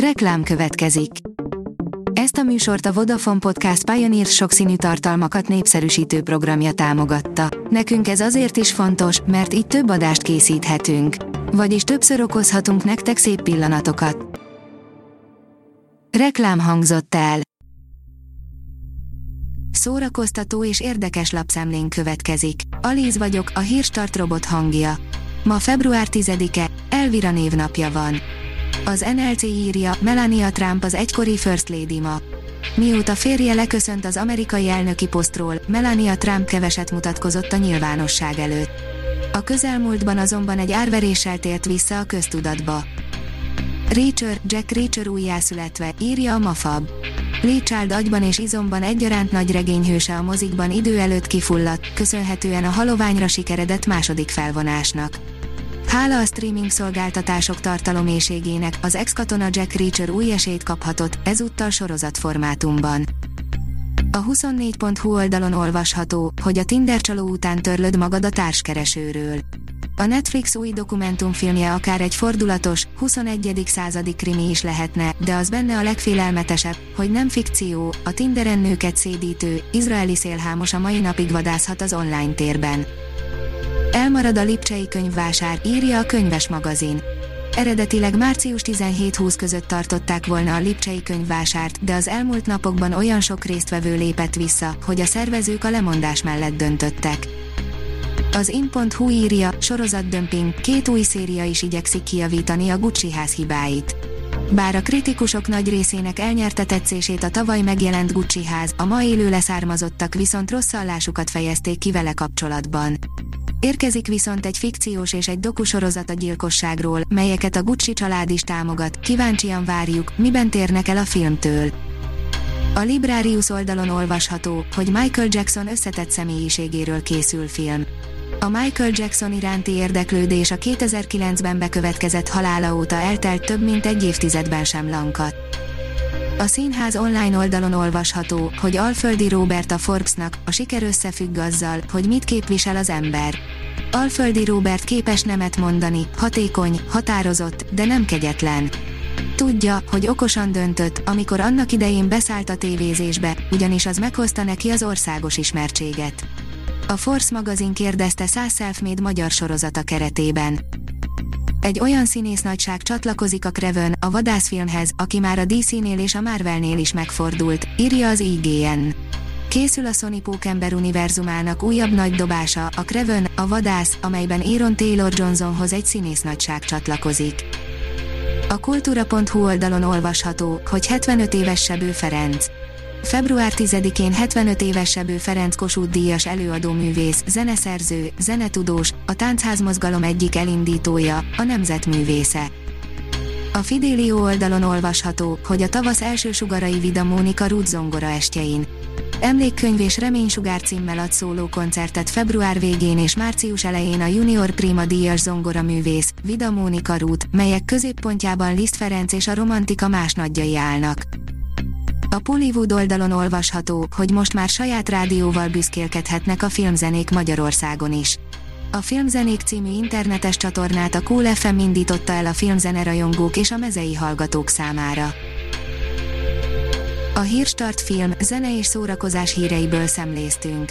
Reklám következik. Ezt a műsort a Vodafone Podcast Pioneer sokszínű tartalmakat népszerűsítő programja támogatta. Nekünk ez azért is fontos, mert így több adást készíthetünk. Vagyis többször okozhatunk nektek szép pillanatokat. Reklám hangzott el. Szórakoztató és érdekes lapszemlén következik. Alíz vagyok, a hírstart robot hangja. Ma február 10-e, Elvira névnapja van. Az NLC írja, Melania Trump az egykori First Lady ma. Mióta férje leköszönt az amerikai elnöki posztról, Melania Trump keveset mutatkozott a nyilvánosság előtt. A közelmúltban azonban egy árveréssel tért vissza a köztudatba. Reacher, Jack Reacher újjászületve, írja a Mafab. Lee Child agyban és izomban egyaránt nagy regényhőse a mozikban idő előtt kifulladt, köszönhetően a haloványra sikeredett második felvonásnak. Hála a streaming szolgáltatások tartalomészségének, az ex-katona Jack Reacher új esélyt kaphatott, ezúttal sorozatformátumban. A 24.hu oldalon olvasható, hogy a Tinder csaló után törlöd magad a társkeresőről. A Netflix új dokumentumfilmje akár egy fordulatos, 21. századi krimi is lehetne, de az benne a legfélelmetesebb, hogy nem fikció, a Tinderen nőket szédítő, izraeli szélhámos a mai napig vadászhat az online térben. Elmarad a Lipcsei könyvvásár, írja a könyves magazin. Eredetileg március 17-20 között tartották volna a Lipcsei könyvvásárt, de az elmúlt napokban olyan sok résztvevő lépett vissza, hogy a szervezők a lemondás mellett döntöttek. Az in.hu írja, sorozatdömping, két új széria is igyekszik kijavítani a Gucci ház hibáit. Bár a kritikusok nagy részének elnyerte tetszését a tavaly megjelent Gucci ház, a ma élő leszármazottak viszont rossz hallásukat fejezték ki vele kapcsolatban. Érkezik viszont egy fikciós és egy dokusorozat a gyilkosságról, melyeket a Gucci család is támogat, kíváncsian várjuk, miben térnek el a filmtől. A Librarius oldalon olvasható, hogy Michael Jackson összetett személyiségéről készül film. A Michael Jackson iránti érdeklődés a 2009-ben bekövetkezett halála óta eltelt több mint egy évtizedben sem lankadt. A színház online oldalon olvasható, hogy Alföldi Robert a Forbesnak, a siker összefügg azzal, hogy mit képvisel az ember. Alföldi Robert képes nemet mondani, hatékony, határozott, de nem kegyetlen. Tudja, hogy okosan döntött, amikor annak idején beszállt a tévézésbe, ugyanis az meghozta neki az országos ismertséget. A Force magazin kérdezte 100 self magyar sorozata keretében. Egy olyan színész nagyság csatlakozik a Krevön, a vadászfilmhez, aki már a DC-nél és a Marvelnél is megfordult, írja az IGN. Készül a Sony Pókember univerzumának újabb nagy dobása, a Krevön, a vadász, amelyben Aaron Taylor Johnsonhoz egy színész nagyság csatlakozik. A kultúra.hu oldalon olvasható, hogy 75 éves Sebő Ferenc. Február 10-én 75 éves Sebő Ferenc Kossuth díjas előadóművész, zeneszerző, zenetudós, a táncházmozgalom egyik elindítója, a nemzetművésze. A Fidelio oldalon olvasható, hogy a tavasz első sugarai Vida Mónika Ruth zongora estjein. Emlékkönyv és reménysugár címmel ad szóló koncertet február végén és március elején a Junior Prima díjas zongora művész, Vida Mónika Ruth, melyek középpontjában Liszt Ferenc és a romantika más nagyjai állnak. A Pollywood oldalon olvasható, hogy most már saját rádióval büszkélkedhetnek a filmzenék Magyarországon is. A Filmzenék című internetes csatornát a Cool FM indította el a filmzene rajongók és a mezei hallgatók számára. A Hírstart film, zene és szórakozás híreiből szemléztünk.